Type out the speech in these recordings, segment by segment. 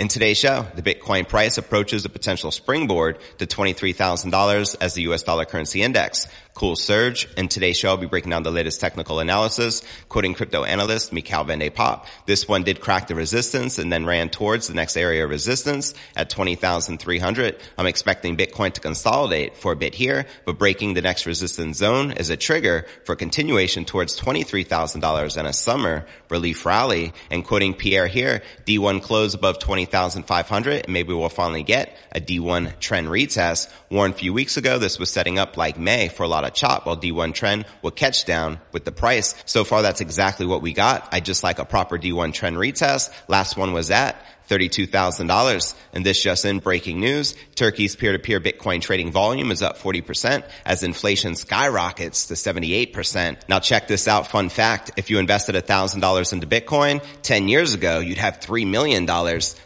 In today's show, the Bitcoin price approaches a potential springboard to $23,000 as the US dollar currency index. Cool surge. In today's show, I'll be breaking down the latest technical analysis, quoting crypto analyst Michaël van de Poppe. This one did crack the resistance and then ran towards the next area of resistance at 20,300. I'm expecting Bitcoin to consolidate for a bit here, but breaking the next resistance zone is a trigger for continuation towards $23,000 and a summer relief rally. And quoting Pierre here, D1 close above 20,500 and maybe we'll finally get a D1 trend retest. Warned a few weeks ago, this was setting up like May for a lot of chop while D1 trend will catch down with the price. So far, that's exactly what we got. I just like a proper D1 trend retest. Last one was at $32,000. And this just in breaking news, Turkey's peer-to-peer Bitcoin trading volume is up 40% as inflation skyrockets to 78%. Now check this out. Fun fact. If you invested $1,000 into Bitcoin 10 years ago, you'd have $3 million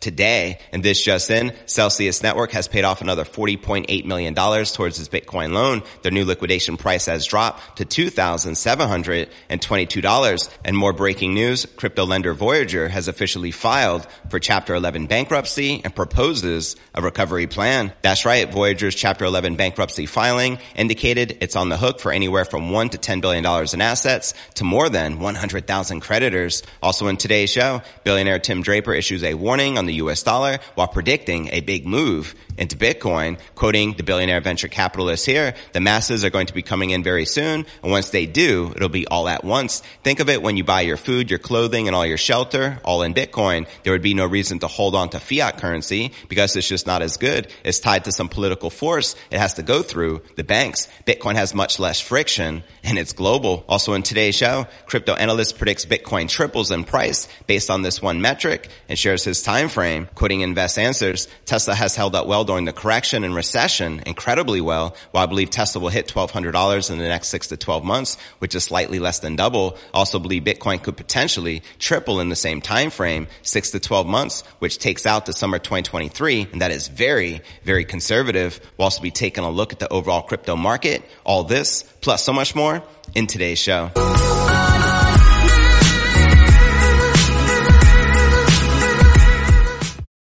today. And this just in, Celsius Network has paid off another $40.8 million towards its Bitcoin loan. Their new liquidation price has dropped to $2,722. And more breaking news, crypto lender Voyager has officially filed for chapter Chapter 11 bankruptcy and proposes a recovery plan. That's right. Voyager's Chapter 11 bankruptcy filing indicated it's on the hook for anywhere from 1 to $10 billion in assets to more than 100,000 creditors. Also in today's show, billionaire Tim Draper issues a warning on the US dollar while predicting a big move into Bitcoin, quoting the billionaire venture capitalist here, the masses are going to be coming in very soon. And once they do, it'll be all at once. Think of it when you buy your food, your clothing, and all your shelter, all in Bitcoin. There would be no reason to hold on to fiat currency because it's just not as good. It's tied to some political force. It has to go through the banks. Bitcoin has much less friction and it's global. Also in today's show, crypto analyst predicts Bitcoin triples in price based on this one metric and shares his time frame. Quoting Invest Answers, Tesla has held up well during the correction and recession incredibly well, while I believe Tesla will hit $1,200 in the next six to 12 months, which is slightly less than double. Also believe Bitcoin could potentially triple in the same time frame, six to 12 months, which takes out the summer 2023. And that is very, very conservative. We'll also be taking a look at the overall crypto market, all this, plus so much more in today's show.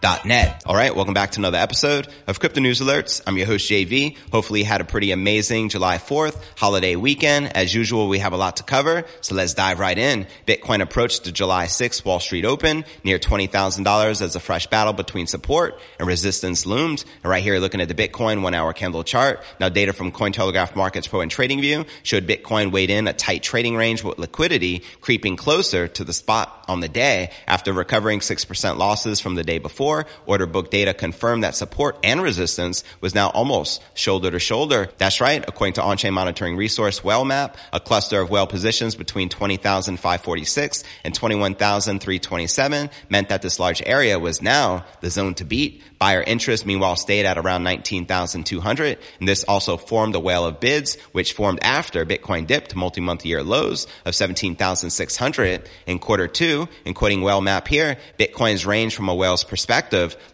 alerts.net. All right. Welcome back to another episode of Crypto News Alerts. I'm your host, JV. Hopefully you had a pretty amazing July 4th holiday weekend. As usual, we have a lot to cover. So let's dive right in. Bitcoin approached the July 6th Wall Street Open near $20,000 as a fresh battle between support and resistance loomed. And right here, looking at the Bitcoin one hour candle chart. Now data from Cointelegraph Markets Pro and TradingView showed Bitcoin weighed in a tight trading range with liquidity creeping closer to the spot on the day after recovering 6% losses from the day before. Order book data confirmed that support and resistance was now almost shoulder to shoulder. That's right. According to on-chain monitoring resource Whalemap, a cluster of whale positions between 20,546 and 21,327 meant that this large area was now the zone to beat. Buyer interest, meanwhile, stayed at around 19,200. And this also formed a whale of bids, which formed after Bitcoin dipped to multi-month year lows of 17,600 in quarter two. And quoting Whalemap here, Bitcoin's range from a whale's perspective.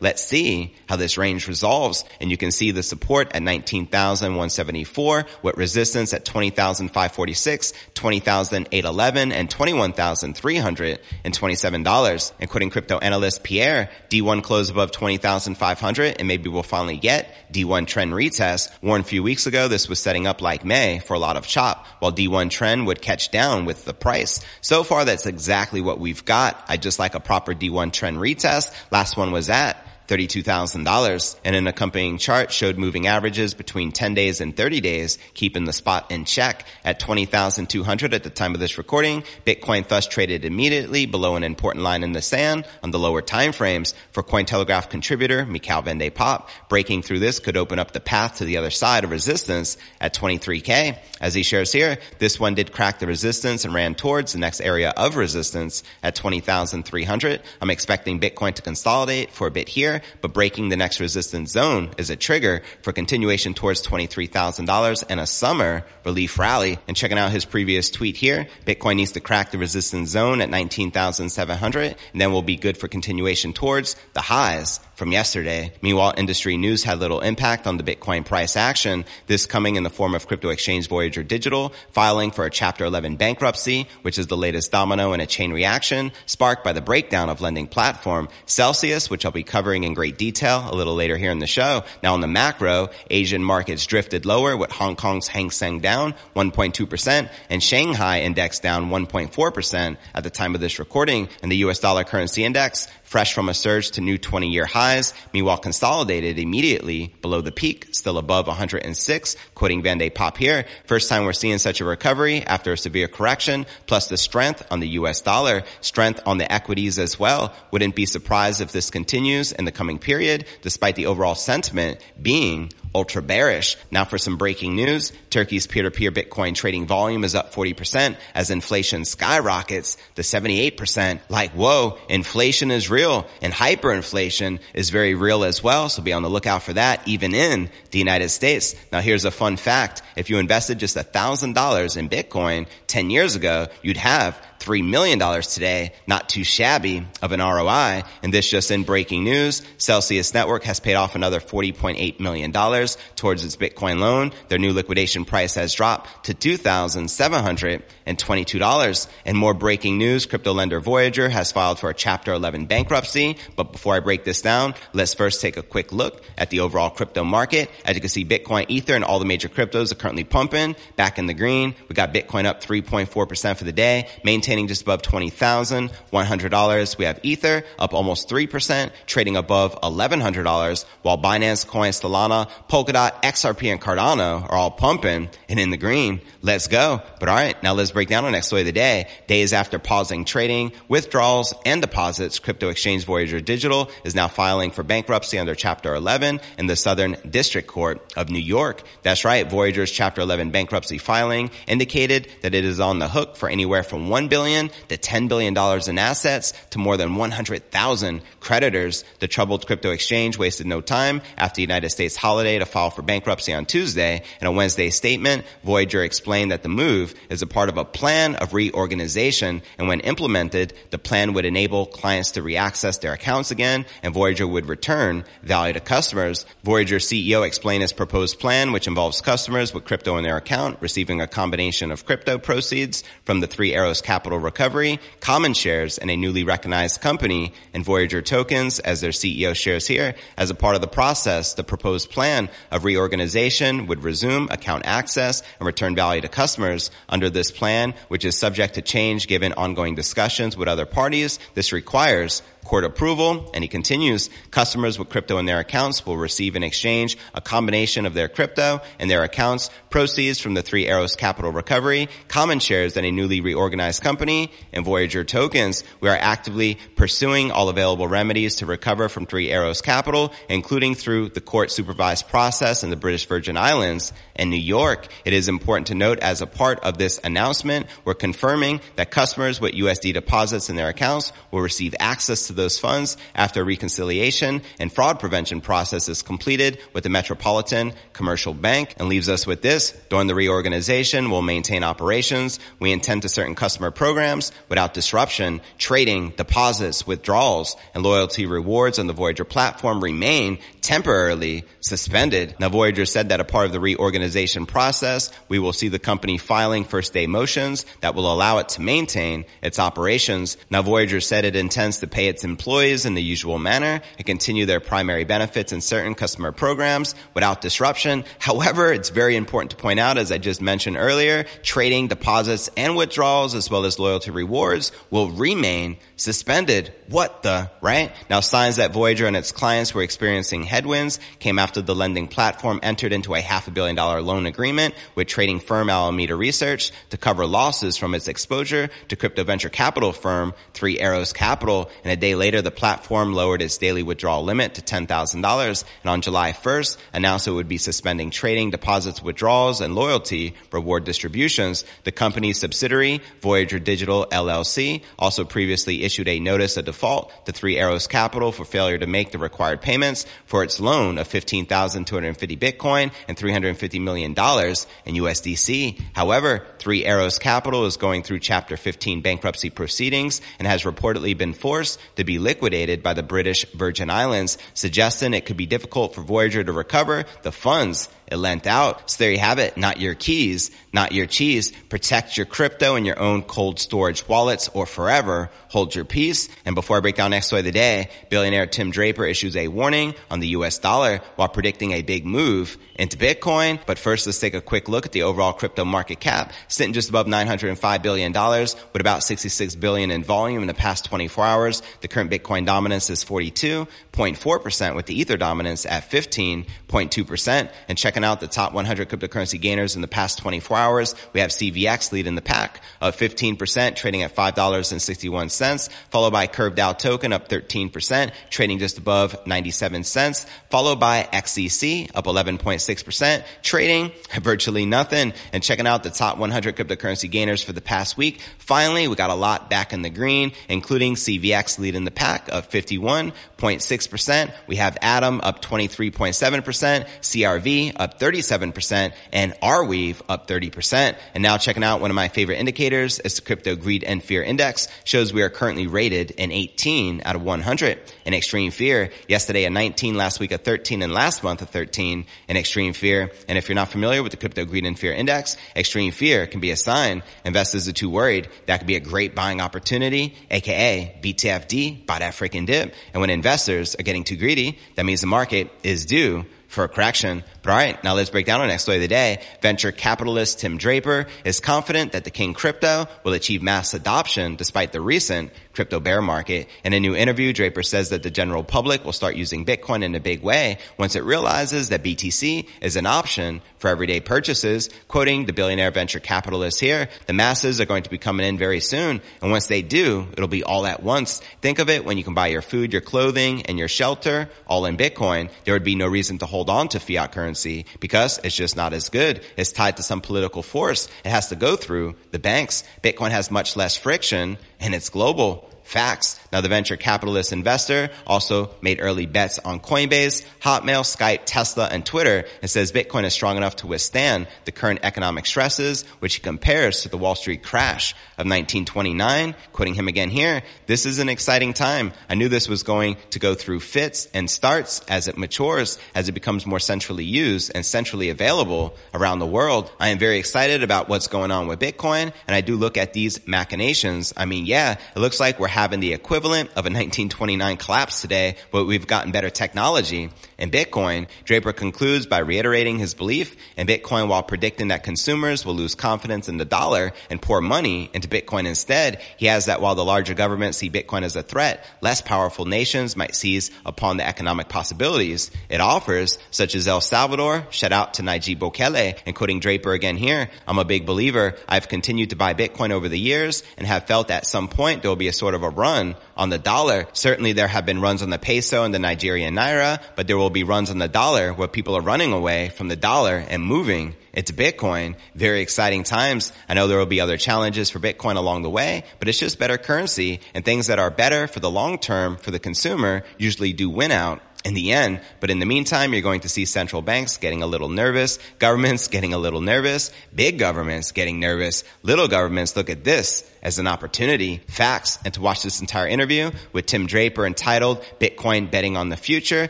Let's see how this range resolves. And you can see the support at 19,174 with resistance at 20,546, 20,811 and $21,327. And quoting crypto analyst Pierre, D1 closed above 20,500 and maybe we'll finally get D1 trend retest. Warned a few weeks ago, this was setting up like May for a lot of chop while D1 trend would catch down with the price. So far, that's exactly what we've got. I just like a proper D1 trend retest. Last one was at $32,000 and an accompanying chart showed moving averages between 10 days and 30 days, keeping the spot in check at 20,200 at the time of this recording. Bitcoin thus traded immediately below an important line in the sand on the lower time frames for Cointelegraph contributor Michaël van de Poppe. Breaking through this could open up the path to the other side of resistance at 23K. As he shares here, this one did crack the resistance and ran towards the next area of resistance at 20,300. I'm expecting Bitcoin to consolidate for a bit here but breaking the next resistance zone is a trigger for continuation towards $23,000 and a summer relief rally. And checking out his previous tweet here, Bitcoin needs to crack the resistance zone at 19,700 and then we'll be good for continuation towards the highs from yesterday. Meanwhile, industry news had little impact on the Bitcoin price action. This coming in the form of crypto exchange Voyager Digital filing for a chapter 11 bankruptcy, which is the latest domino in a chain reaction sparked by the breakdown of lending platform Celsius, which I'll be covering in great detail a little later here in the show. Now on the macro, Asian markets drifted lower with Hong Kong's Hang Seng down 1.2% and Shanghai index down 1.4% at the time of this recording and the US dollar currency index fresh from a surge to new 20-year highs, meanwhile consolidated immediately below the peak, still above 106, quoting Van de Poppe here. First time we're seeing such a recovery after a severe correction, plus the strength on the US dollar, strength on the equities as well. Wouldn't be surprised if this continues in the coming period, despite the overall sentiment being ultra bearish. Now for some breaking news, Turkey's peer-to-peer Bitcoin trading volume is up 40% as inflation skyrockets to 78%. Like, whoa, inflation is real and hyperinflation is very real as well. So be on the lookout for that even in the United States. Now here's a fun fact. If you invested just a thousand dollars in Bitcoin 10 years ago, you'd have $3 million today. Not too shabby of an ROI. And this just in breaking news, Celsius Network has paid off another $40.8 million towards its Bitcoin loan. Their new liquidation price has dropped to $2,722. And more breaking news, crypto lender Voyager has filed for a chapter 11 bankruptcy. But before I break this down, let's first take a quick look at the overall crypto market. As you can see, Bitcoin, Ether, and all the major cryptos are currently pumping back in the green. We got Bitcoin up 3.4% for the day, maintaining maintaining just above $20,100. We have Ether up almost 3%, trading above $1,100, while Binance, Coin, Solana, Polkadot, XRP, and Cardano are all pumping and in the green. Let's go. But all right, now let's break down our next story of the day. Days after pausing trading, withdrawals, and deposits, crypto exchange Voyager Digital is now filing for bankruptcy under Chapter 11 in the Southern District Court of New York. That's right. Voyager's Chapter 11 bankruptcy filing indicated that it is on the hook for anywhere from 1 billion billion to $10 billion in assets to more than 100,000 creditors. The troubled crypto exchange wasted no time after the United States holiday to file for bankruptcy on Tuesday. In a Wednesday statement, Voyager explained that the move is a part of a plan of reorganization and when implemented, the plan would enable clients to reaccess their accounts again and Voyager would return value to customers. Voyager CEO explained his proposed plan, which involves customers with crypto in their account receiving a combination of crypto proceeds from the Three Arrows Capital capital recovery, common shares in a newly recognized company, and Voyager tokens as their CEO shares here. As a part of the process, the proposed plan of reorganization would resume account access and return value to customers. Under this plan, which is subject to change given ongoing discussions with other parties, this requires court approval. And he continues, customers with crypto in their accounts will receive in exchange a combination of their crypto and their accounts, proceeds from the Three Arrows Capital Recovery, common shares in a newly reorganized company, and Voyager tokens. We are actively pursuing all available remedies to recover from Three Arrows Capital, including through the court supervised process in the British Virgin Islands and New York. It is important to note as a part of this announcement, we're confirming that customers with USD deposits in their accounts will receive access to those funds after reconciliation and fraud prevention process is completed with the Metropolitan Commercial Bank and leaves us with this. During the reorganization, we'll maintain operations. We intend to certain customer programs without disruption. Trading, deposits, withdrawals, and loyalty rewards on the Voyager platform remain temporarily suspended. Now Voyager said that a part of the reorganization process, we will see the company filing first day motions that will allow it to maintain its operations. Now Voyager said it intends to pay its employees in the usual manner and continue their primary benefits in certain customer programs without disruption. However, it's very important to point out, as I just mentioned earlier, trading, deposits, and withdrawals, as well as loyalty rewards will remain suspended. What the, right? Now signs that Voyager and its clients were experiencing headwinds came after the lending platform entered into a half a billion dollar loan agreement with trading firm Alameda Research to cover losses from its exposure to crypto venture capital firm Three Arrows Capital. And a day later, the platform lowered its daily withdrawal limit to $10,000 and on July 1st announced it would be suspending trading, deposits, withdrawals, and loyalty reward distributions. The company's subsidiary, Voyager Digital LLC also previously issued a notice of default to Three Arrows Capital for failure to make the required payments for its loan of 15,250 Bitcoin and $350 million in USDC. However, Three Arrows Capital is going through Chapter 15 bankruptcy proceedings and has reportedly been forced to be liquidated by the British Virgin Islands, suggesting it could be difficult for Voyager to recover the funds it lent out. So there you have it. Not your keys, not your cheese. Protect your crypto in your own cold storage wallets or forever. Hold your peace. And before I break down next story of the day, billionaire Tim Draper issues a warning on the US dollar while predicting a big move into Bitcoin. But first, let's take a quick look at the overall crypto market cap, sitting just above $905 billion with about 66 billion in volume in the past 24 hours. The current Bitcoin dominance is 42.4% with the Ether dominance at 15.2%. And checking out the top 100 cryptocurrency gainers in the past 24 hours, we have CVX leading the pack of 15%, trading at $5.61, followed by Curve DAO token up 13%, trading just above 97 cents, followed by XCC up 11.6%, trading virtually nothing. And checking out the top 100 cryptocurrency gainers for the past week, finally, we got a lot back in the green, including CVX leading the pack of 51.6%. We have Atom up 23.7%, CRV up 37%, and Arweave up 30%. And now checking out one of my favorite indicators is the Crypto Greed and Fear Index shows we are currently rated an 18 out of 100 in extreme fear. Yesterday a 19, last week a 13, and last month a 13 in extreme fear. And if you're not familiar with the Crypto Greed and Fear Index, extreme fear can be a sign investors are too worried. That could be a great buying opportunity, aka BTFD, buy that freaking dip. And when investors are getting too greedy, that means the market is due for a correction. But all right, now let's break down our next story of the day. Venture capitalist Tim Draper is confident that the King crypto will achieve mass adoption despite the recent crypto bear market. In a new interview, Draper says that the general public will start using Bitcoin in a big way once it realizes that BTC is an option for everyday purchases. Quoting the billionaire venture capitalist here, the masses are going to be coming in very soon. And once they do, it'll be all at once. Think of it when you can buy your food, your clothing, and your shelter all in Bitcoin. There would be no reason to hold on to fiat currency because it's just not as good. It's tied to some political force. It has to go through the banks. Bitcoin has much less friction and it's global. Facts. Now the venture capitalist investor also made early bets on Coinbase, Hotmail, Skype, Tesla, and Twitter and says Bitcoin is strong enough to withstand the current economic stresses, which he compares to the Wall Street crash of 1929. Quoting him again here, this is an exciting time. I knew this was going to go through fits and starts as it matures, as it becomes more centrally used and centrally available around the world. I am very excited about what's going on with Bitcoin, and I do look at these machinations. I mean, yeah, it looks like we're having the equivalent of a 1929 collapse today, but we've gotten better technology in Bitcoin. Draper concludes by reiterating his belief in Bitcoin while predicting that consumers will lose confidence in the dollar and pour money into Bitcoin instead. He has that while the larger governments see Bitcoin as a threat, less powerful nations might seize upon the economic possibilities it offers, such as El Salvador. Shout out to Nayib Bukele and quoting Draper again here. I'm a big believer. I've continued to buy Bitcoin over the years and have felt at some point there will be a sort of a run on the dollar. Certainly there have been runs on the peso and the Nigerian naira, but there will be runs on the dollar where people are running away from the dollar and moving into Bitcoin. Very exciting times. I know there will be other challenges for Bitcoin along the way, but it's just better currency and things that are better for the long term for the consumer usually do win out in the end. But in the meantime, you're going to see central banks getting a little nervous, governments getting a little nervous, big governments getting nervous, little governments look at this as an opportunity, facts, and to watch this entire interview with Tim Draper entitled Bitcoin Betting on the Future,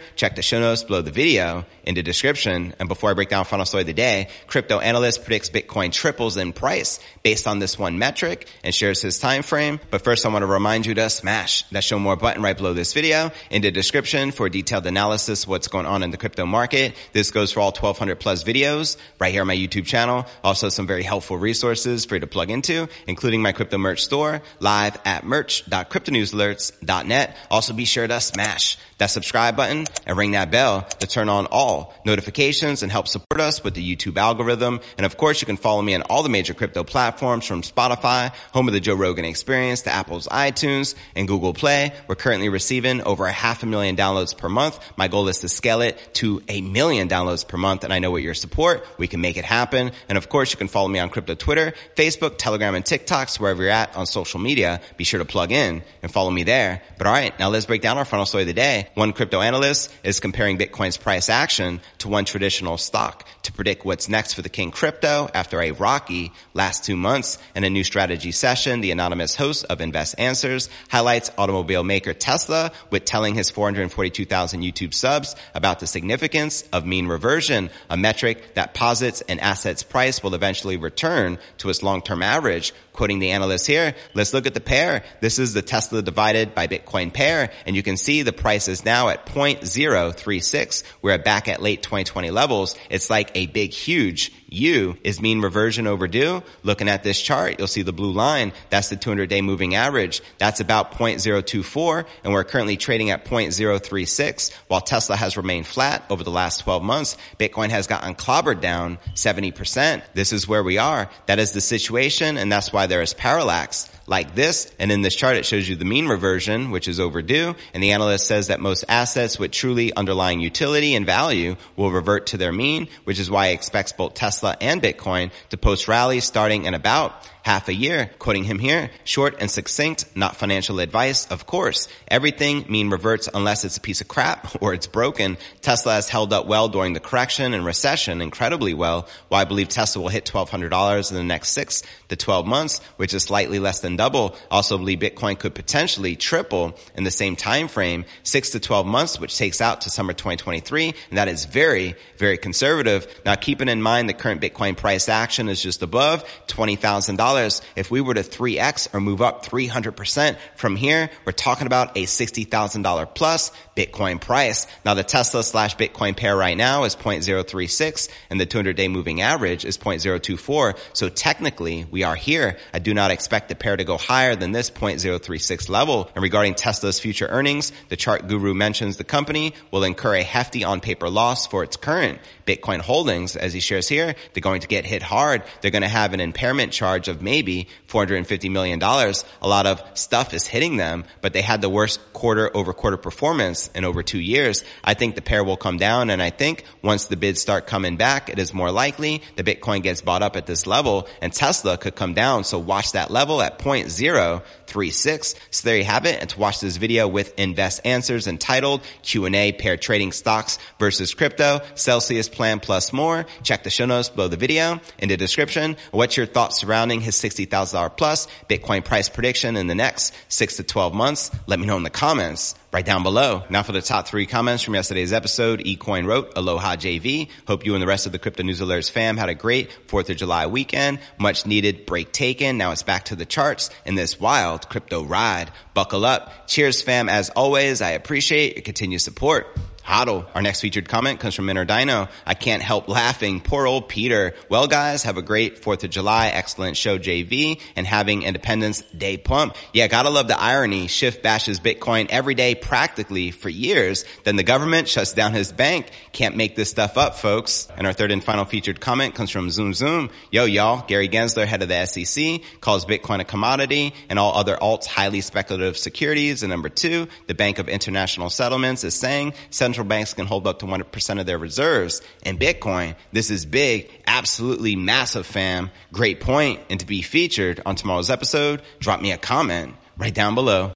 check the show notes below the video in the description. And before I break down final story of the day, crypto analyst predicts Bitcoin triples in price based on this one metric and shares his time frame. But first, I want to remind you to smash that show more button right below this video in the description for detailed analysis of what's going on in the crypto market. This goes for all 1200 plus videos right here on my YouTube channel. Also some very helpful resources for you to plug into, including my crypto merch store live at merch.cryptonewsalerts.net. Also be sure to smash that subscribe button and ring that bell to turn on all notifications and help support us with the YouTube algorithm. And of course, you can follow me on all the major crypto platforms from Spotify, home of the Joe Rogan experience to Apple's iTunes and Google Play. We're currently receiving over a half a million downloads per month. My goal is to scale it to a million downloads per month. And I know with your support, we can make it happen. And of course, you can follow me on crypto Twitter, Facebook, Telegram, and TikToks, wherever you're at on social media, be sure to plug in and follow me there. But all right, now let's break down our final story of the day. One crypto analyst is comparing Bitcoin's price action to one traditional stock to predict what's next for the king crypto after a rocky last two months and a new strategy session. The anonymous host of Invest Answers highlights automobile maker Tesla with telling his 442,000 YouTube subs about the significance of mean reversion, a metric that posits an asset's price will eventually return to its long-term average. Quoting the analyst here, let's look at the pair. This is the Tesla divided by Bitcoin pair, and you can see the price is now at 0.036. We're back at late 2020 levels. It's like a big, huge U is mean reversion overdue. Looking at this chart, you'll see the blue line. That's the 200 day moving average. That's about 0.024 and we're currently trading at 0.036 while Tesla has remained flat over the last 12 months. Bitcoin has gotten clobbered down 70%. This is where we are. That is the situation and that's why there is parallax like this. And in this chart, it shows you the mean reversion, which is overdue. And the analyst says that most assets with truly underlying utility and value will revert to their mean, which is why he expects both Tesla and Bitcoin to post rallies starting in about half a year. Quoting him here, short and succinct, not financial advice, of course. Everything mean reverts unless it's a piece of crap or it's broken. Tesla has held up well during the correction and recession, incredibly well. While I believe Tesla will hit $1,200 in the next six to 12 months, which is slightly less than double. Also believe Bitcoin could potentially triple in the same time frame, six to 12 months, which takes out to summer 2023. And that is very, very conservative. Now keeping in mind the current Bitcoin price action is just above $20,000 if we were to 3x or move up 300% from here, we're talking about a $60,000 plus Bitcoin price. Now the Tesla slash Bitcoin pair right now is 0.036 and the 200 day moving average is 0.024. So technically we are here. I do not expect the pair to go higher than this 0.036 level. And regarding Tesla's future earnings, the chart guru mentions the company will incur a hefty on paper loss for its current Bitcoin holdings. As he shares here, they're going to get hit hard. They're going to have an impairment charge of maybe $450 million. A lot of stuff is hitting them, but they had the worst quarter over quarter performance in over two years. I think the pair will come down. And I think once the bids start coming back, it is more likely the Bitcoin gets bought up at this level and Tesla could come down. So watch that level at 0.036. So there you have it. And to watch this video with invest answers entitled Q&A pair trading stocks versus crypto, Celsius plan plus more. Check the show notes below the video in the description. What's your thoughts surrounding his $60,000 plus Bitcoin price prediction in the next six to 12 months? Let me know in the comments right down below. Now for the top three comments from yesterday's episode, eCoin wrote, Aloha JV. Hope you and the rest of the Crypto News Alerts fam had a great 4th of July weekend. Much needed break taken. Now it's back to the charts in this wild crypto ride. Buckle up. Cheers fam. As always, I appreciate your continued support. Hodl. Our next featured comment comes from Minor Dino. I can't help laughing. Poor old Peter. Well, guys, have a great 4th of July. Excellent show, JV, and having Independence Day pump. Yeah, gotta love the irony. Schiff bashes Bitcoin every day practically for years. Then the government shuts down his bank. Can't make this stuff up, folks. And our third and final featured comment comes from Zoom Zoom. Yo, y'all. Gary Gensler, head of the SEC, calls Bitcoin a commodity and all other alts highly speculative securities. And number two, the Bank of International Settlements is saying central banks can hold up to 100% of their reserves. in Bitcoin, this is big, absolutely massive fam. Great point. And to be featured on tomorrow's episode, drop me a comment right down below.